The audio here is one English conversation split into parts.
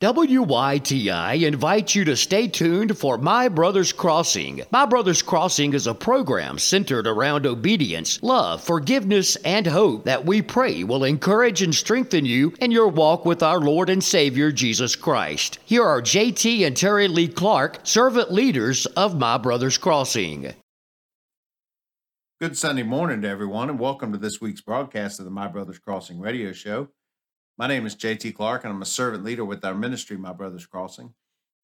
WYTI invites you to stay tuned for My Brother's Crossing. My Brother's Crossing is a program centered around obedience, love, forgiveness, and hope that we pray will encourage and strengthen you in your walk with our Lord and Savior Jesus Christ. Here are JT and Terri Lee Clark, servant leaders of My Brother's Crossing. Good Sunday morning to everyone, and welcome to this week's broadcast of the My Brother's Crossing radio show. My name is JT Clark, and I'm a servant leader with our ministry, My Brother's Crossing.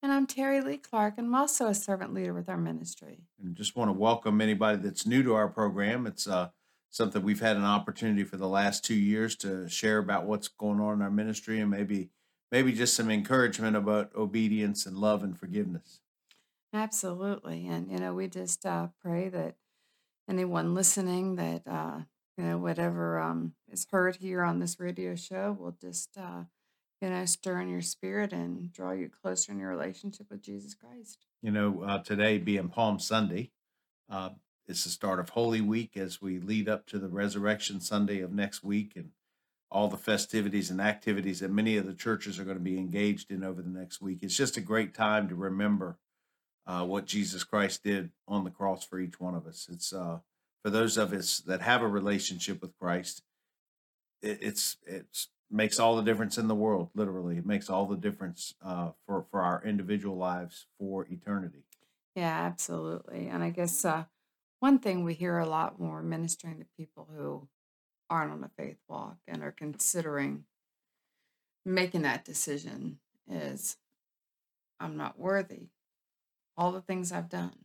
And I'm Terri Lee Clark, and I'm also a servant leader with our ministry. And just want to welcome anybody that's new to our program. It's uh, something we've had an opportunity for the last two years to share about what's going on in our ministry and maybe maybe just some encouragement about obedience and love and forgiveness. Absolutely. And, you know, we just uh, pray that anyone listening that uh, you know, whatever um, is heard here on this radio show will just, uh, you know, stir in your spirit and draw you closer in your relationship with Jesus Christ. You know, uh, today being Palm Sunday, uh, it's the start of Holy Week as we lead up to the Resurrection Sunday of next week and all the festivities and activities that many of the churches are going to be engaged in over the next week. It's just a great time to remember uh, what Jesus Christ did on the cross for each one of us. It's uh, for those of us that have a relationship with Christ, it, it's it's makes all the difference in the world. Literally, it makes all the difference uh, for for our individual lives for eternity. Yeah, absolutely. And I guess uh, one thing we hear a lot we're ministering to people who aren't on a faith walk and are considering making that decision is, I'm not worthy. All the things I've done.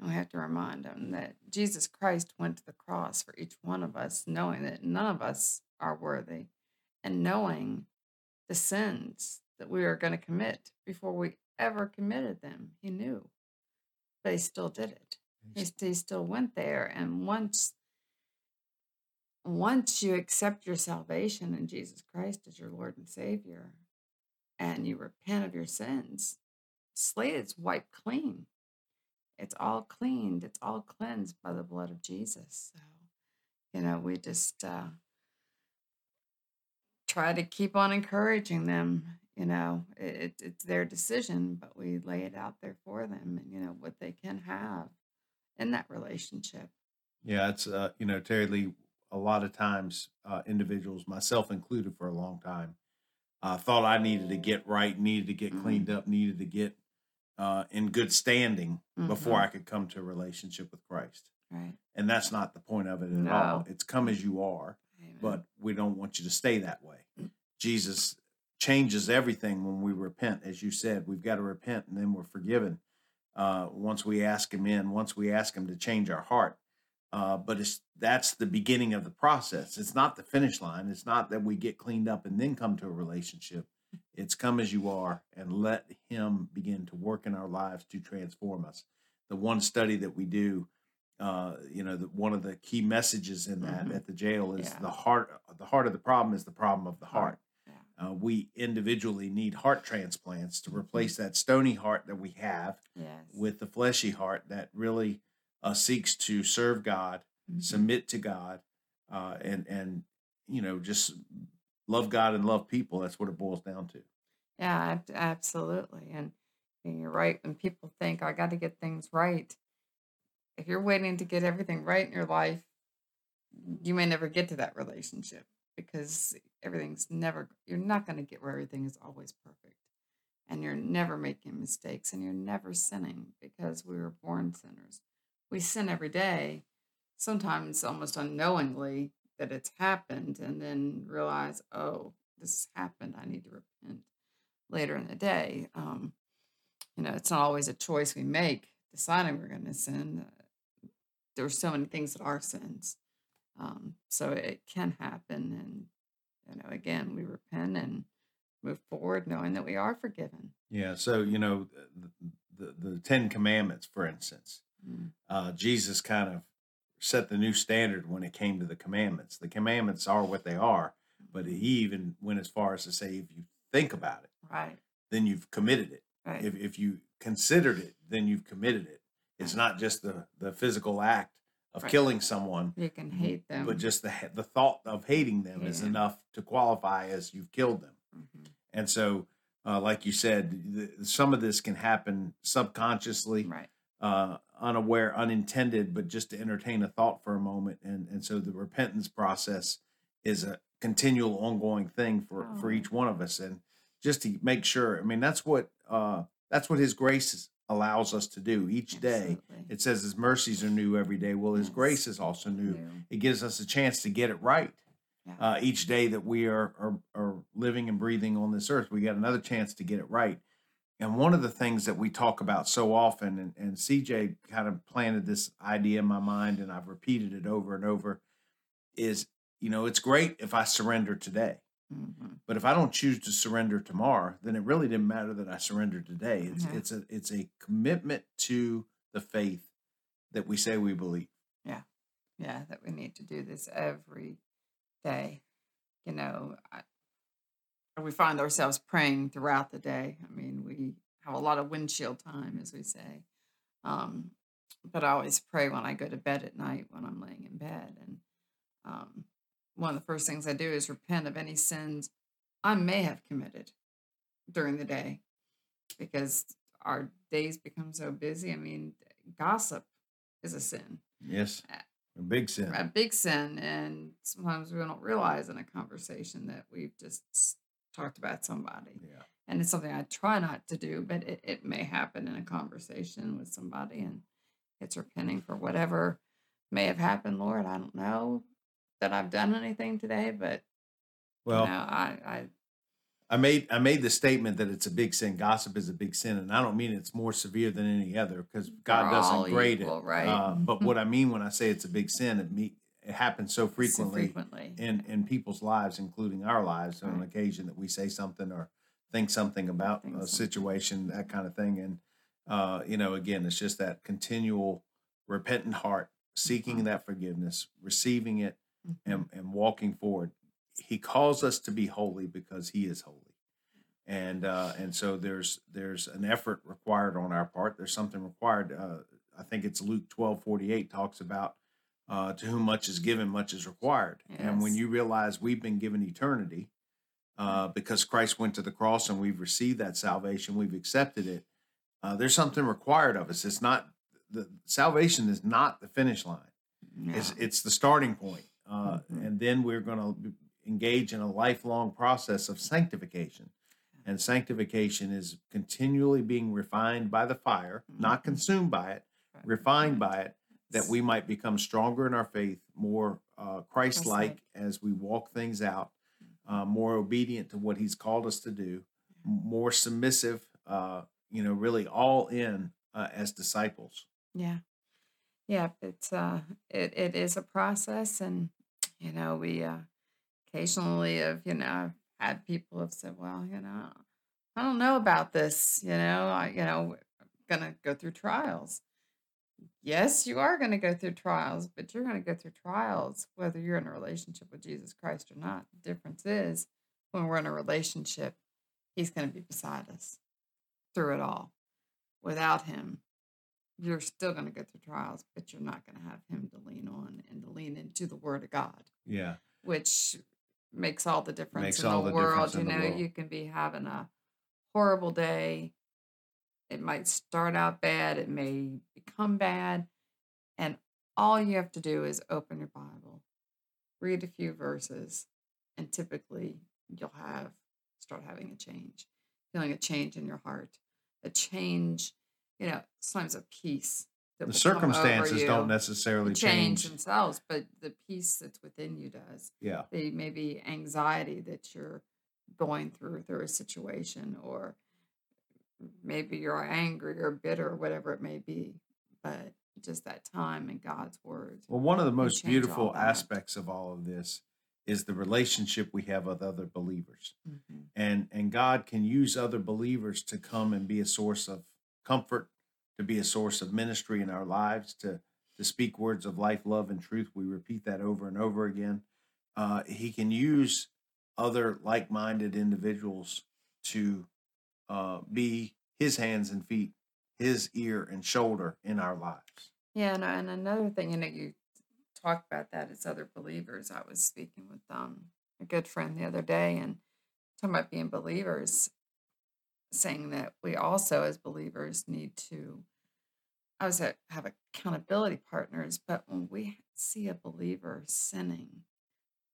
And we have to remind them that Jesus Christ went to the cross for each one of us, knowing that none of us are worthy and knowing the sins that we are going to commit before we ever committed them. He knew, but he still did it. He, he still went there. And once once you accept your salvation in Jesus Christ as your Lord and Savior and you repent of your sins, slate is wiped clean it's all cleaned, it's all cleansed by the blood of Jesus. So, you know, we just uh, try to keep on encouraging them. You know, it, it's their decision, but we lay it out there for them and, you know, what they can have in that relationship. Yeah, it's, uh, you know, Terri Lee, a lot of times uh, individuals, myself included for a long time, uh, thought I needed to get right, needed to get mm-hmm. cleaned up, needed to get uh, in good standing mm-hmm. before I could come to a relationship with Christ. Right. And that's not the point of it at no. all. It's come as you are, Amen. but we don't want you to stay that way. Mm. Jesus changes everything when we repent. As you said, we've got to repent and then we're forgiven. Uh, once we ask Him in, once we ask Him to change our heart. Uh, but it's that's the beginning of the process. It's not the finish line. It's not that we get cleaned up and then come to a relationship. It's come as you are and let Him begin to work in our lives to transform us. The one study that we do, uh, you know, the, one of the key messages in that mm-hmm. at the jail is yeah. the heart. The heart of the problem is the problem of the heart. Yeah. Uh, we individually need heart transplants to mm-hmm. replace that stony heart that we have yes. with the fleshy heart that really uh, seeks to serve God, mm-hmm. submit to God, uh, and and you know just love God and love people. That's what it boils down to. Yeah, absolutely. And, you're right. When people think, I got to get things right, if you're waiting to get everything right in your life, you may never get to that relationship because everything's never, you're not going to get where everything is always perfect. And you're never making mistakes and you're never sinning because we were born sinners. We sin every day, sometimes almost unknowingly, that it's happened and then realize, oh, this has happened. I need to repent later in the day. Um, you know, it's not always a choice we make deciding we're going to sin. Uh, there's so many things that are sins. Um, so it can happen. And, you know, again, we repent and move forward knowing that we are forgiven. Yeah. So, you know, the, the, the Ten Commandments, for instance, mm. uh, Jesus kind of set the new standard when it came to the commandments. The commandments are what they are, but he even went as far as to say, if you think about it, right, then you've committed it. Right. If if you considered it, then you've committed it. It's not just the the physical act of right. killing someone. You can hate them, but just the the thought of hating them yeah. is enough to qualify as you've killed them. Mm-hmm. And so uh, like you said, the, some of this can happen subconsciously, Right. Uh, unaware, unintended, but just to entertain a thought for a moment, and and so the repentance process is a continual, ongoing thing for for Oh. each one of us, and just to make sure. I mean, that's what uh, that's what His grace allows us to do each day. Absolutely. It says His mercies are new every day. Well, His Yes. grace is also new. New. It gives us a chance to get it right Yeah. uh, each day that we are, are are living and breathing on this earth. We got another chance to get it right. And one of the things that we talk about so often, and, and CJ kind of planted this idea in my mind, and I've repeated it over and over, is you know it's great if I surrender today, Mhm. but if I don't choose to surrender tomorrow, then it really didn't matter that I surrendered today. It's Yeah. it's a it's a commitment to the faith that we say we believe. Yeah, yeah, that we need to do this every day. You know, I, we find ourselves praying throughout the day. I mean, we have a lot of windshield time, as we say. Um, but I always pray when I go to bed at night when I'm laying in bed. And um, one of the first things I do is repent of any sins I may have committed during the day because our days become so busy. I mean, gossip is a sin Yes, a big sin. a big sin and sometimes we don't realize in a conversation that we've just talked about somebody Yeah. and it's something i try not to do but it, it may happen in a conversation with somebody and it's repenting for whatever may have happened lord i don't know that i've done anything today but Well, you know i i I made I made the statement that it's a big sin. Gossip is a big sin, and I don't mean it's more severe than any other because God doesn't grade equal, it. right? Uh, but what I mean when I say it's a big sin, it me it happens so so frequently frequently in in people's lives, including our lives, on occasion that we say something or think something about Think a something. situation, that kind of thing. And uh, you know, again, it's just that continual repentant heart, seeking Mhm. that forgiveness, receiving it, Mhm. and, and walking forward. He calls us to be holy because he is holy. And uh, and so there's there's an effort required on our part. There's something required. Uh, I think it's Luke twelve forty eight talks about uh, to whom much is given, much is required. And when you realize we've been given eternity uh, because Christ went to the cross and we've received that salvation, we've accepted it. Uh, there's something required of us. It's not the salvation is not the finish line. It's it's the starting point, uh, Mhm. and then we're going to engage in a lifelong process of sanctification. And sanctification is continually being refined by the fire, not Mhm. consumed by it, Right, refined right. by it, that we might become stronger in our faith, more uh, Christ-like Christ-like. as we walk things out, uh, more obedient to what He's called us to do, more submissive. Uh, you know, really all in uh, as disciples. Yeah. Yeah, it's uh it, it is a process and you know, we uh occasionally have, you know, I've had people have said, Well, you know, I don't know about this, you know, I you know, I'm gonna go through trials. Yes, you are gonna go through trials, but you're gonna go through trials whether you're in a relationship with Jesus Christ or not. The difference is when we're in a relationship, he's gonna be beside us through it all. Without him, you're still going to go through trials, but you're not going to have him to lean on and to lean into the word of God, Yeah. which makes all the difference Makes in all the world. You the know, world. you can be having a horrible day. It might start out bad, it may become bad. And all you have to do is open your Bible, read a few verses, and typically you'll have start having a change, feeling a change in your heart, a change, you know, sometimes a peace. That The will come over circumstances don't necessarily change change. themselves, but the peace that's within you does. Yeah. The maybe anxiety that you're going through through a situation, or maybe you're angry or bitter, or whatever it may be. But just that time in God's word. Well, one of the most beautiful aspects of all of this is the relationship we have with other believers. Mhm. And and God can use other believers to come and be a source of comfort, to be a source of ministry in our lives, to to speak words of life, love, and truth. We repeat that over and over again. Uh, he can use other like-minded individuals to uh, be His hands and feet, His ear and shoulder in our lives. Yeah, and, and another thing, know, you talk about that as other believers. I was speaking with um a good friend the other day and talking about being believers. saying that we also, as believers, need to, I was at, have accountability partners, but when we see a believer sinning,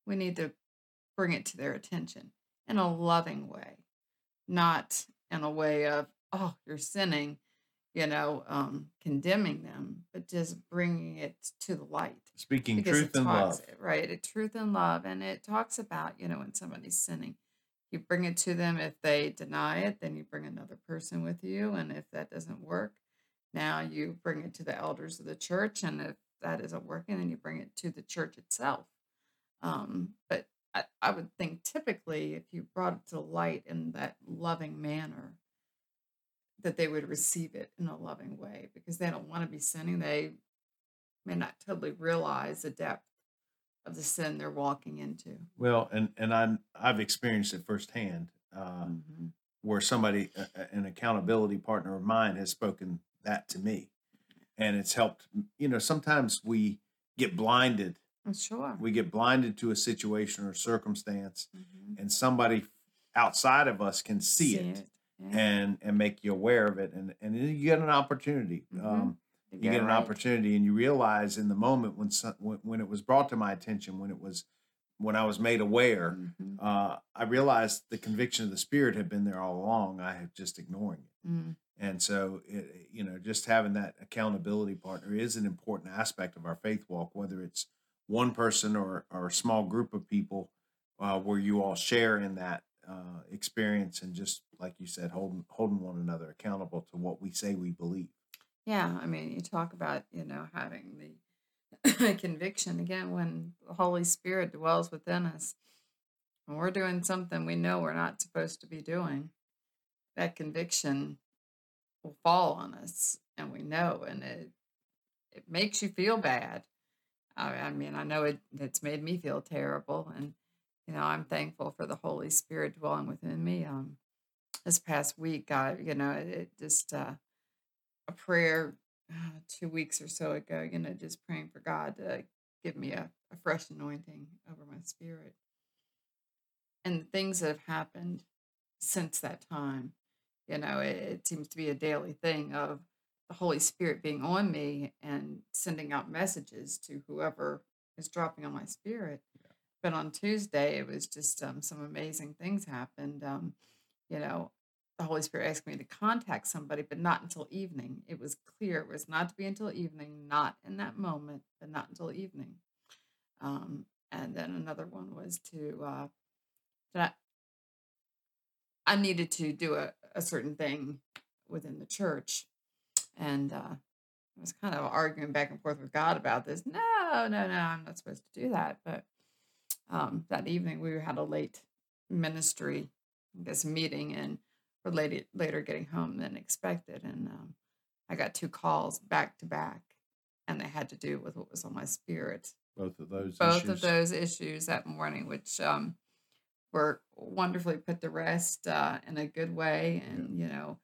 we need to bring it to their attention in a loving way, not in a way of, oh, you're sinning, you know, um, condemning them, but just bringing it to the light. Speaking truth and love. right? It truth and love, and it talks about, you know, when somebody's sinning, you bring it to them. If they deny it, then you bring another person with you, and if that doesn't work, now you bring it to the elders of the church, and if that isn't working, then you bring it to the church itself. Um, but I, I would think typically, if you brought it to light in that loving manner, that they would receive it in a loving way because they don't want to be sinning. They may not totally realize the depth of the sin they're walking into. Well, and and I I've experienced it firsthand, uh, hmm where somebody, a- a- an accountability partner of mine, has spoken that to me, and it's helped. You know, sometimes we get blinded. Sure. We get blinded to a situation or circumstance, hmm and somebody outside of us can see, it, Yeah. and and make you aware of it, and and then you get an opportunity. Mhm. Um, you get an right. opportunity and you realize in the moment when, some, when when it was brought to my attention when it was when i was made aware Mhm. uh, i realized the conviction of the spirit had been there all along i had just ignoring it Mm. and so it, you know just having that accountability partner is an important aspect of our faith walk whether it's one person or, or a small group of people uh, where you all share in that uh, experience and just like you said holding holding one another accountable to what we say we believe Yeah, I mean, you talk about, you know, having the conviction again when the Holy Spirit dwells within us. When we're doing something we know we're not supposed to be doing, that conviction will fall on us, and we know, and it it makes you feel bad. I, I mean, I know it it's made me feel terrible, and you know, I'm thankful for the Holy Spirit dwelling within me. Um, this past week, I, you know, it, it just uh, a prayer uh, two weeks or so ago, you know, just praying for God to give me a, a fresh anointing over my spirit. And the things that have happened since that time, you know, it, it seems to be a daily thing of the Holy Spirit being on me and sending out messages to whoever is dropping on my spirit. But on Tuesday, it was just um, some amazing things happened. Um, you know, the Holy Spirit asked me to contact somebody, but not until evening. It was clear it was not to be until evening, not in that moment, but not until evening. Um, and then another one was to uh, that I needed to do a, a certain thing within the church, and uh, I was kind of arguing back and forth with God about this. No, no, no, I'm not supposed to do that. But um, that evening we had a late ministry, I guess, meeting, and we're later later getting home than expected, and um, I got two calls back to back, and they had to do with what was on my spirit. both of those Both issues. of those issues that morning, which um, were wonderfully put to rest uh, in a good way, and you know,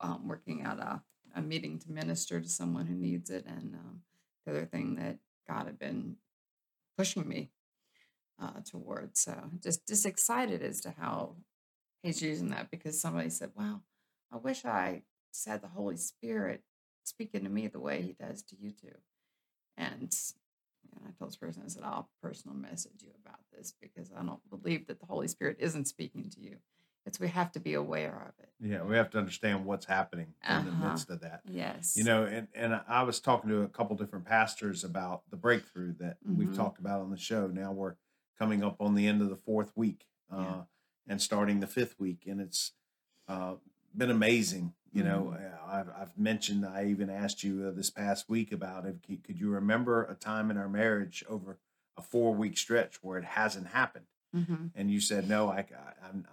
um, working out a, a meeting to minister to someone who needs it, and um, the other thing that God had been pushing me uh, towards. So just just excited as to how He's using that because somebody said, "Wow, I wish I had the Holy Spirit speaking to me the way He does to you two." And and I told this person, I said, I'll personal message you about this because I don't believe that the Holy Spirit isn't speaking to you. It's we have to be aware of it. Yeah, we have to understand what's happening in the Uh-huh. midst of that. Yes. You know, and and I was talking to a couple different pastors about the breakthrough that we've Mhm. talked about on the show. Now we're coming up on the end of the fourth week uh, Yeah. and starting the fifth week, and it's uh, been amazing. You know, Mm-hmm. uh, I've, I've mentioned, I even asked you uh, this past week about if could could you remember a time in our marriage over a four week stretch where it hasn't happened? Hmm and you said no I,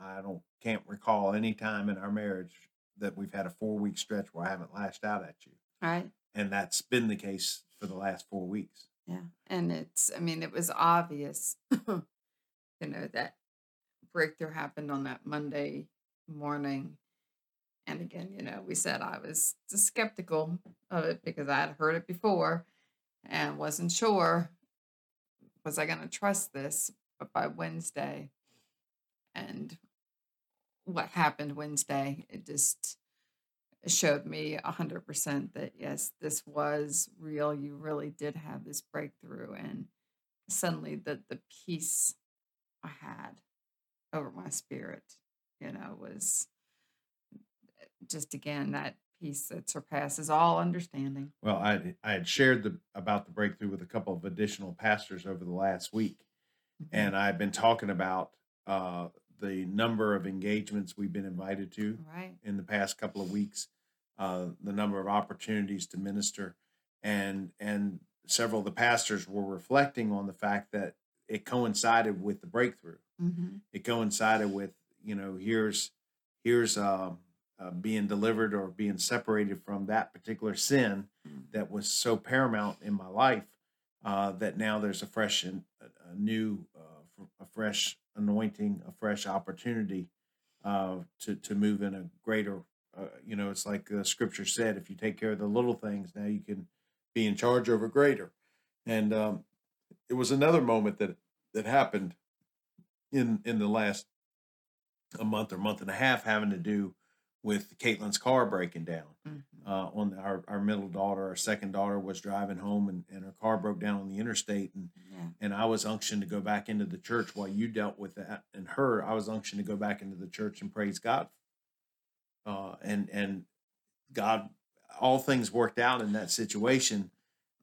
I i don't can't recall any time in our marriage that we've had a four week stretch where i haven't lashed out at you Right. and that's been the case for the last four weeks Yeah. And it's, I mean, it was obvious, you know, that breakthrough happened on that Monday morning. And again, you know, we said I was skeptical of it because I had heard it before and wasn't sure was I going to trust this. But by Wednesday, and what happened Wednesday. It just showed me a hundred percent that yes, this was real. You really did have this breakthrough, and suddenly the the peace I had over my spirit, you know, was eh, just again that peace that surpasses all understanding. Well, I I had shared the about the breakthrough with a couple of additional pastors over the last week, and I've been talking about uh, the number of engagements we've been invited to Right. in the past couple of weeks, uh, the number of opportunities to minister, and and several of the pastors were reflecting on the fact that it coincided with the breakthrough. hmm It coincided with you know here's here's um, uh, being delivered or being separated from that particular sin Mm. that was so paramount in my life uh, that now there's a fresh and a new a fresh anointing, a fresh opportunity uh, to to move in a greater. Uh, you know, it's like the scripture said: if you take care of the little things, now you can be in charge over greater. And um, it was another moment that that happened in in the last a month or month and a half, having to do with Caitlin's car breaking down hmm uh, on our, our middle daughter, our second daughter was driving home and, and her car broke down on the interstate and Yeah. and I was unctioned to go back into the church while you dealt with that and her, I was unctioned to go back into the church and praise God. Uh, and and God, all things worked out in that situation,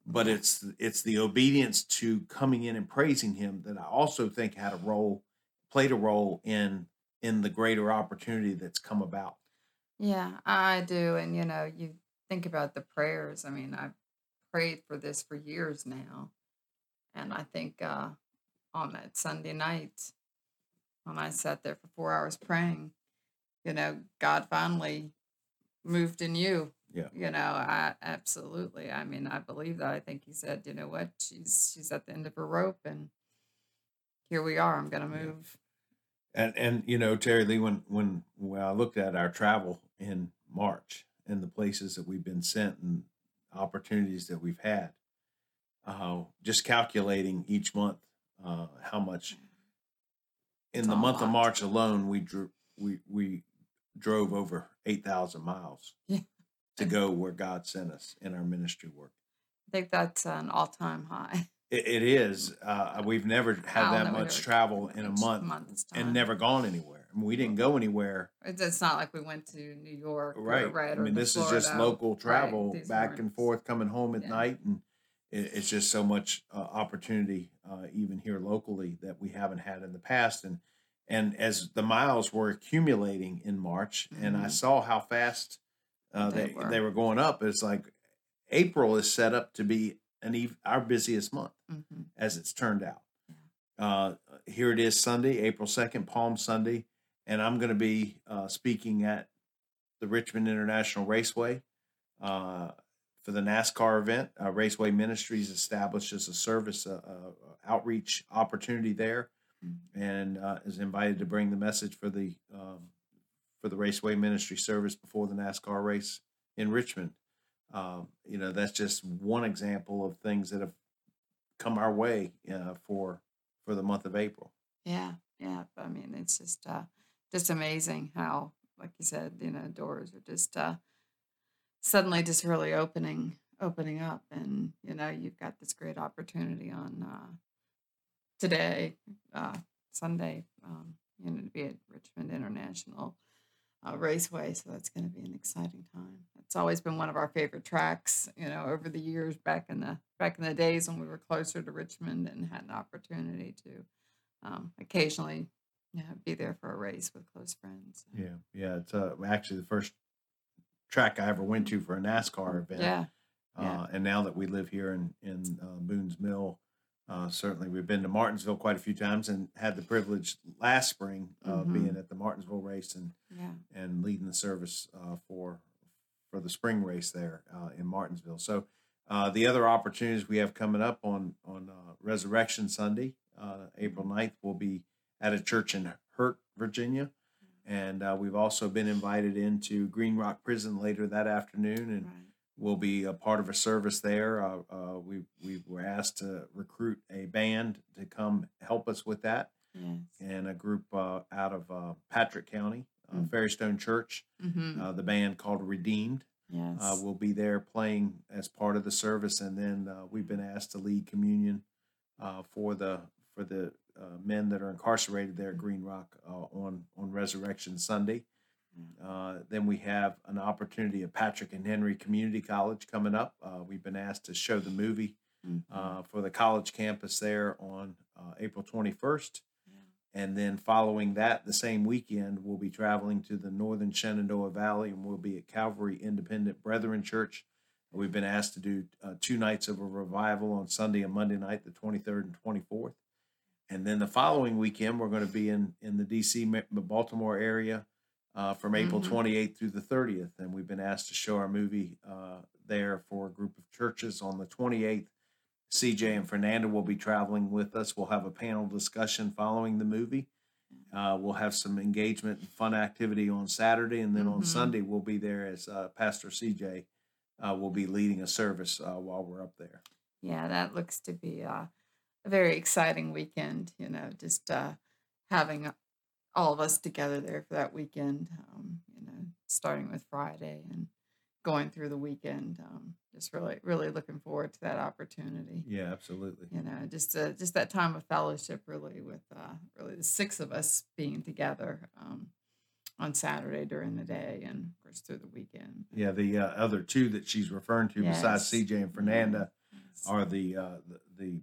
but it's it's the obedience to coming in and praising Him that I also think had a role, played a role in in the greater opportunity that's come about. Yeah, I do. And you know, you think about the prayers. I mean, I've prayed for this for years now. And I think uh on that Sunday night when I sat there for four hours praying, you know, God finally moved in you. Yeah. You know, I absolutely. I mean, I believe that. I think he said, you know what, she's she's at the end of her rope and here we are. I'm gonna move. And and you know, Terri Lee, when when when I looked at our travel in March and the places that we've been sent and opportunities that we've had, uh, just calculating each month uh, how much in It's the month of. March alone we drew we we drove over eight thousand miles Yeah. to go where God sent us in our ministry work. I think that's an all time high. It, it is. Uh, we've never had that much travel in a month and never gone anywhere. I mean, we didn't go anywhere It's, not like we went to New York, or, Right. right? I mean, this is just local travel These back and forth, coming home at Yeah. night, and it, it's just so much uh, opportunity, uh, even here locally, that we haven't had in the past. And and as the miles were accumulating in March, and I Mhm. saw how fast uh, They they were. they were going up, it's like April is set up to be an ev- our busiest month Mhm. as it's turned out. Uh, here it is Sunday, April 2nd, Palm Sunday, and I'm going to be uh, speaking at the Richmond International Raceway uh, for the NASCAR event. Uh, Raceway Ministries establishes a service, uh, uh, outreach opportunity there, Mhm. and uh, is invited to bring the message for the um, for the Raceway Ministry service before the NASCAR race in Richmond. Um, you know, that's just one example of things that have come our way uh, for for the month of April. Yeah, yeah. I mean, it's just uh, just amazing how, like you said, you know, doors are just uh, suddenly just really opening opening up, and you know, you've got this great opportunity on uh, today, uh, Sunday, um, you know, to be at Richmond International uh, Raceway. So that's going to be an exciting time. It's always been one of our favorite tracks, you know, over the years back in the back in the days when we were closer to Richmond and had an opportunity to um, occasionally, you know, be there for a race with close friends. Yeah, yeah. It's uh, actually the first track I ever went to for a NASCAR event. Yeah, Uh, yeah. and now that we live here in in uh, Boone's Mill, uh, certainly we've been to Martinsville quite a few times and had the privilege last spring of Mhm. being at the Martinsville race and yeah. and leading the service uh, for for the spring race there uh, in Martinsville. So uh, the other opportunities we have coming up on on uh, Resurrection Sunday, uh, April 9th, will be at a church in Hurt, Virginia. And uh, we've also been invited into Green Rock Prison later that afternoon, and Right. We'll be a part of a service there. Uh, uh, we we were asked to recruit a band to come help us with that Yes. and a group uh, out of uh, Patrick County uh, mm. Ferrystone Church. Mm-hmm. Uh, the band called Redeemed uh, yes. will be there playing as part of the service, and then uh, we've been asked to lead communion for the for the men that are incarcerated there at. Green Rock on on Resurrection Sunday. Uh, then we have an opportunity at Patrick and Henry Community College coming up. Uh, we've been asked to show the movie mm-hmm. uh, for the college campus there on April 21st. And then following that, the same weekend, we'll be traveling to the northern Shenandoah Valley and we'll be at Calvary Independent Brethren Church. We've been asked to do uh, two nights of a revival on Sunday and Monday night, the 23rd and 24th. And then the following weekend, we're going to be in, in the DC, Baltimore area uh, from April mm-hmm. 28th through the 30th. And we've been asked to show our movie uh, there for a group of churches on the 28th CJ and Fernanda will be traveling with us. We'll have a panel discussion following the movie. Uh, we'll have some engagement and fun activity on Saturday, and then mm-hmm. on Sunday we'll be there as uh, Pastor CJ uh, will be leading a service uh, while we're up there. Yeah, that looks to be uh, a very exciting weekend. You know, just uh, having all of us together there for that weekend. Um, you know, starting with Friday and going through the weekend. Um, just really, really looking forward to that opportunity. Yeah, absolutely. You know, just uh, just that time of fellowship, really, with uh, really the six of us being together um, on Saturday during the day, and of course through the weekend. Yeah, the uh, other two that she's referring to, yes. besides CJ and Fernanda, yes. are the, uh, the, the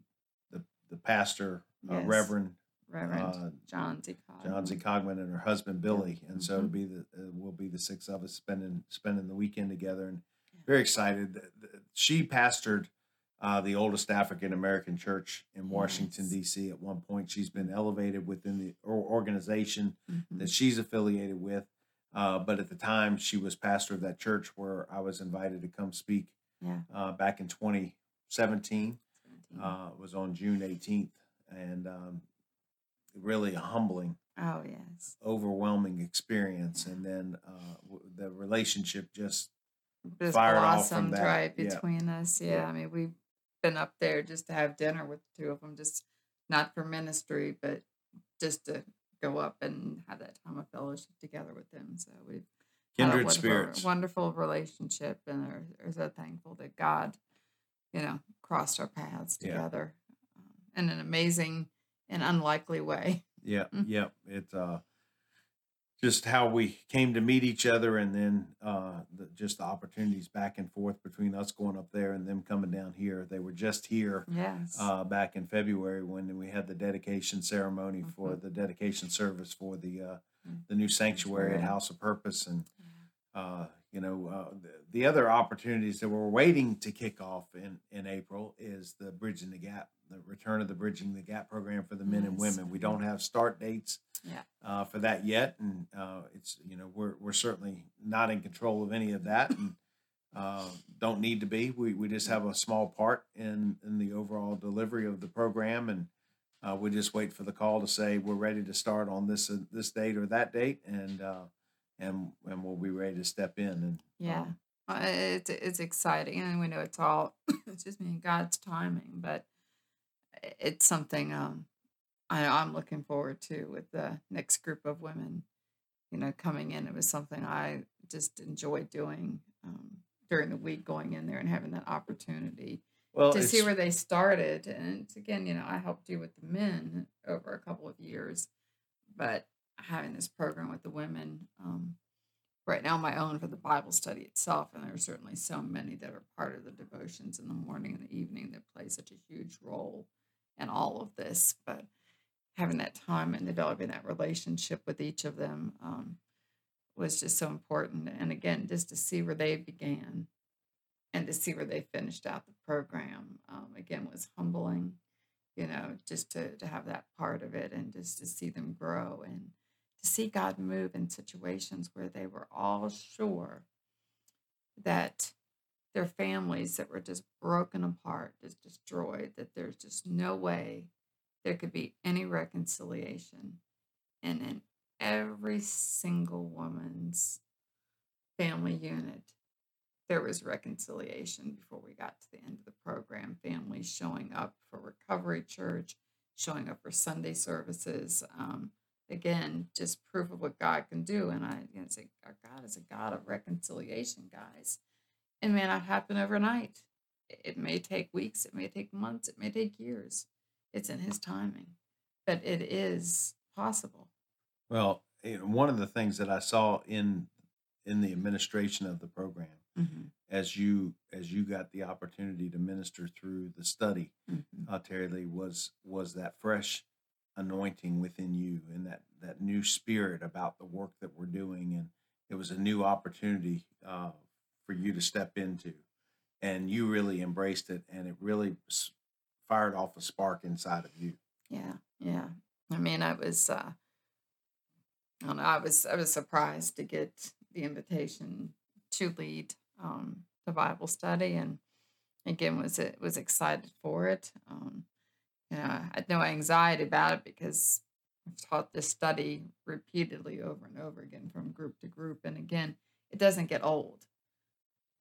the the pastor, uh, yes. Reverend Reverend uh, John Z. Cogman. John Z. Cogman and her husband Billy, and so mm-hmm. be the uh, we'll be the six of us spending spending the weekend together, and very excited. She pastored uh, the oldest African American church in Washington yes. D.C. At one point, she's been elevated within the organization mm-hmm. that she's affiliated with. Uh, but at the time, she was pastor of that church where I was invited to come speak. Yeah. Uh, back in 2017, uh, it was on June 18th, and um, really humbling. Oh yes. Overwhelming experience, and then uh, the relationship just just fired off from that. right Yeah. between us. Yeah, Yeah. I mean, we've been up there just to have dinner with the two of them, just not for ministry, but just to go up and have that time of fellowship together with them. So we've Kindred wonderful, spirits. wonderful relationship, and are, are so thankful that God, you know, crossed our paths Yeah. together um, in an amazing an unlikely way. Yeah, mm. yeah. It's uh, just how we came to meet each other, and then uh, the, just the opportunities back and forth between us going up there and them coming down here. They were just here Yes. uh, back in February when we had the dedication ceremony for hmm the dedication service for the uh, mm the new sanctuary at House of Purpose, and uh, you know, uh, the, the other opportunities that we're waiting to kick off in, in April is the Bridging the Gap, the return of the Bridging the Gap program for the men and women. We don't have start dates Yeah. uh, for that yet, and uh, it's you know we're we're certainly not in control of any of that, and uh, don't need to be. We we just have a small part in in the overall delivery of the program, and uh, we just wait for the call to say we're ready to start on this uh, this date or that date, and uh, and and we'll be ready to step in and Yeah. um, Uh, It's it's exciting, and we know it's all just me God's timing, but it's something um I I'm looking forward to with the next group of women, you know, coming in. It was something I just enjoyed doing um, during the week, going in there and having that opportunity well to see where they started. And again, you know, I helped you with the men over a couple of years, but having this program with the women um, right now my own for the bible study itself and there are certainly so many that are part of the devotions in the morning and the evening that play such a huge role in all of this but having that time and developing that relationship with each of them um, was just so important. And again just to see where they began and to see where they finished out the program um, again was humbling you know just to, to have that part of it and just to see them grow and to see God move in situations where they were all sure that their families that were just broken apart, just destroyed, that there's just no way there could be any reconciliation. And in every single woman's family unit, there was reconciliation before we got to the end of the program. Families showing up for Recovery Church, showing up for Sunday services. Um, again, just proof of what God can do. And I you know, say, our God is a God of reconciliation, guys. And may not happen overnight. It may take weeks, it may take months, it may take years. It's in His timing, but it is possible. Well, one of the things that I saw in in the administration of the program, hmm as you as you got the opportunity to minister through the study, hmm uh, Terri Lee, was was that fresh anointing within you and that that new spirit about the work that we're doing, and it was a new opportunity uh, for you to step into, and you really embraced it, and it really fired off a spark inside of you. Yeah, yeah. I mean, I was, uh, I don't know, I was, I was surprised to get the invitation to lead um, the Bible study, and again, was it was excited for it. Um, you know, I had no anxiety about it because I've taught this study repeatedly over and over again from group to group, and again, it doesn't get old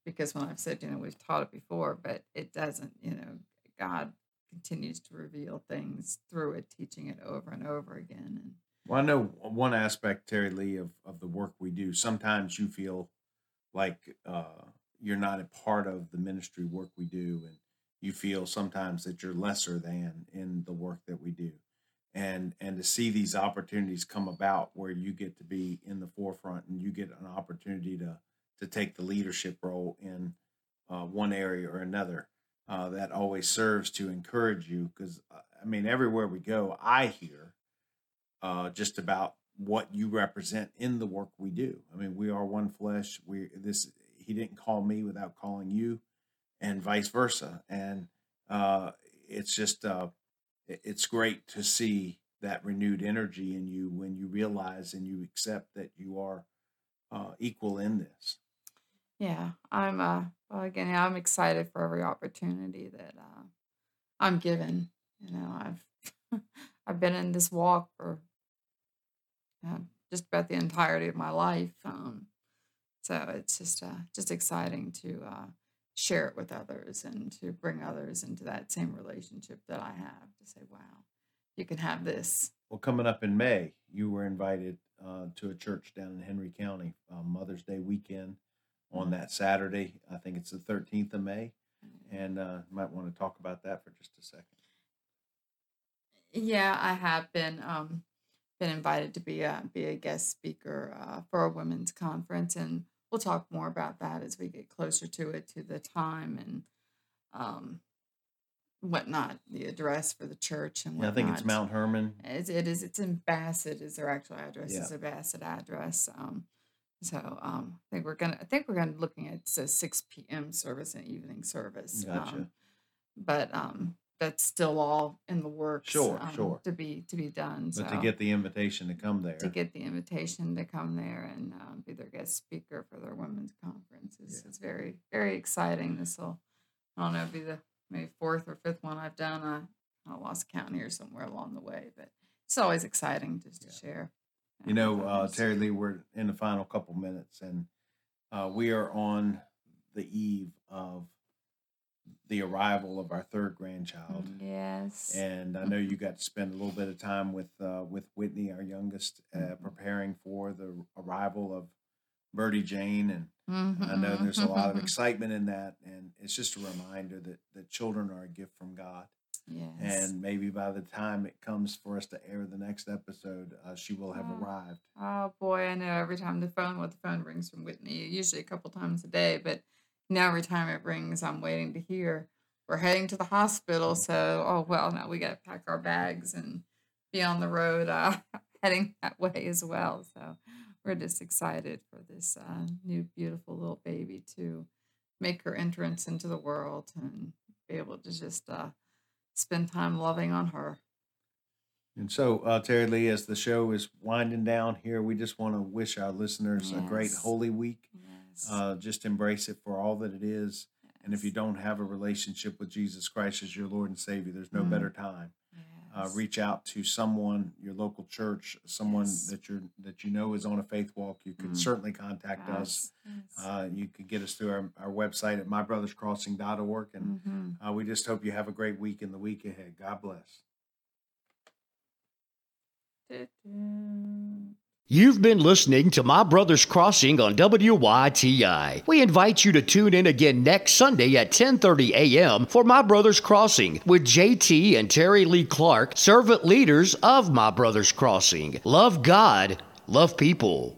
because when I've said, you know, we've taught it before, but it doesn't, you know, God continues to reveal things through it, teaching it over and over again. And Well, I know one aspect, Terri Lee, of, of the work we do. Sometimes you feel like uh, you're not a part of the ministry work we do, and you feel sometimes that you're lesser than in the work that we do. And and to see these opportunities come about where you get to be in the forefront and you get an opportunity to to take the leadership role in uh, one area or another, uh, that always serves to encourage you. Because I mean, everywhere we go, I hear uh, just about what you represent in the work we do. I mean, we are one flesh. We this he didn't call me without calling you, and vice versa. And uh, it's just uh, it's great to see that renewed energy in you when you realize and you accept that you are uh, equal in this. yeah, I'm, uh, well, again, I'm excited for every opportunity that uh, I'm given. You know, I've, I've been in this walk for uh, just about the entirety of my life. Um, so it's just, uh, just exciting to uh, share it with others and to bring others into that same relationship that I have to say, wow, you can have this. Well, coming up in May, you were invited uh, to a church down in Henry County, uh, Mother's Day weekend on Mm. that Saturday. I think it's the 13th of May. And uh, might want to talk about that for just a second. Yeah, I have been um been invited to be a be a guest speaker uh, for a women's conference, and we'll talk more about that as we get closer to it, to the time and um whatnot, the address for the church and Yeah, I think it's. Mount Hermon. It's, it is. It's in Bassett. Is their actual address? Yeah. Is a Bassett address. Um, so um, I think we're gonna. I think we're gonna looking at a six p.m. service and evening service. Gotcha. Um, but um, that's still all in the works. Sure, um, sure. To be to be done. But so to get the invitation to come there, to get the invitation to come there and um, be their guest speaker for their women's conference is, Yeah. is very very exciting. This will I don't know be the maybe fourth or fifth one I've done. I, I lost count here somewhere along the way, but it's always exciting just to share. you know, uh. Terri Lee, we're in the final couple minutes, and uh, we are on the eve of the arrival of our third grandchild. Yes. And I know you got to spend a little bit of time with uh, with Whitney, our youngest, uh, Mhm. preparing for the arrival of Birdie Jane, and Mhm, I know there's a lot of excitement in that, and it's just a reminder that that children are a gift from God. yes. And maybe by the time it comes for us to air the next episode, uh, she will have Oh. arrived. Oh boy, I know every time the phone well, the phone rings from Whitney, usually a couple times a day, but now every time rings, I'm waiting to hear we're heading to the hospital. So oh well, now we gotta pack our bags and be on the road uh, heading that way as well. So we're just excited for this uh, new beautiful little baby to make her entrance into the world and be able to just uh, spend time loving on her. And so, uh, Terri Lee, as the show is winding down here, we just want to wish our listeners a great Holy Week. Yes. Uh, just embrace it for all that it is. And if you don't have a relationship with Jesus Christ as your Lord and Savior, there's no Mm. better time. Uh, reach out to someone, your local church, someone Yes. that you're that you know is on a faith walk. You can Mm. certainly contact us. Yes, yes. Uh, you can get us through our, our website at mybrotherscrossing.org. And Mhm. uh, we just hope you have a great week in the week ahead. God bless. You've been listening to My Brother's Crossing on WYTI. We invite you to tune in again next Sunday at 10:30 a.m. for My Brother's Crossing with JT and Terri Lee Clark, servant leaders of My Brother's Crossing. Love God, love people.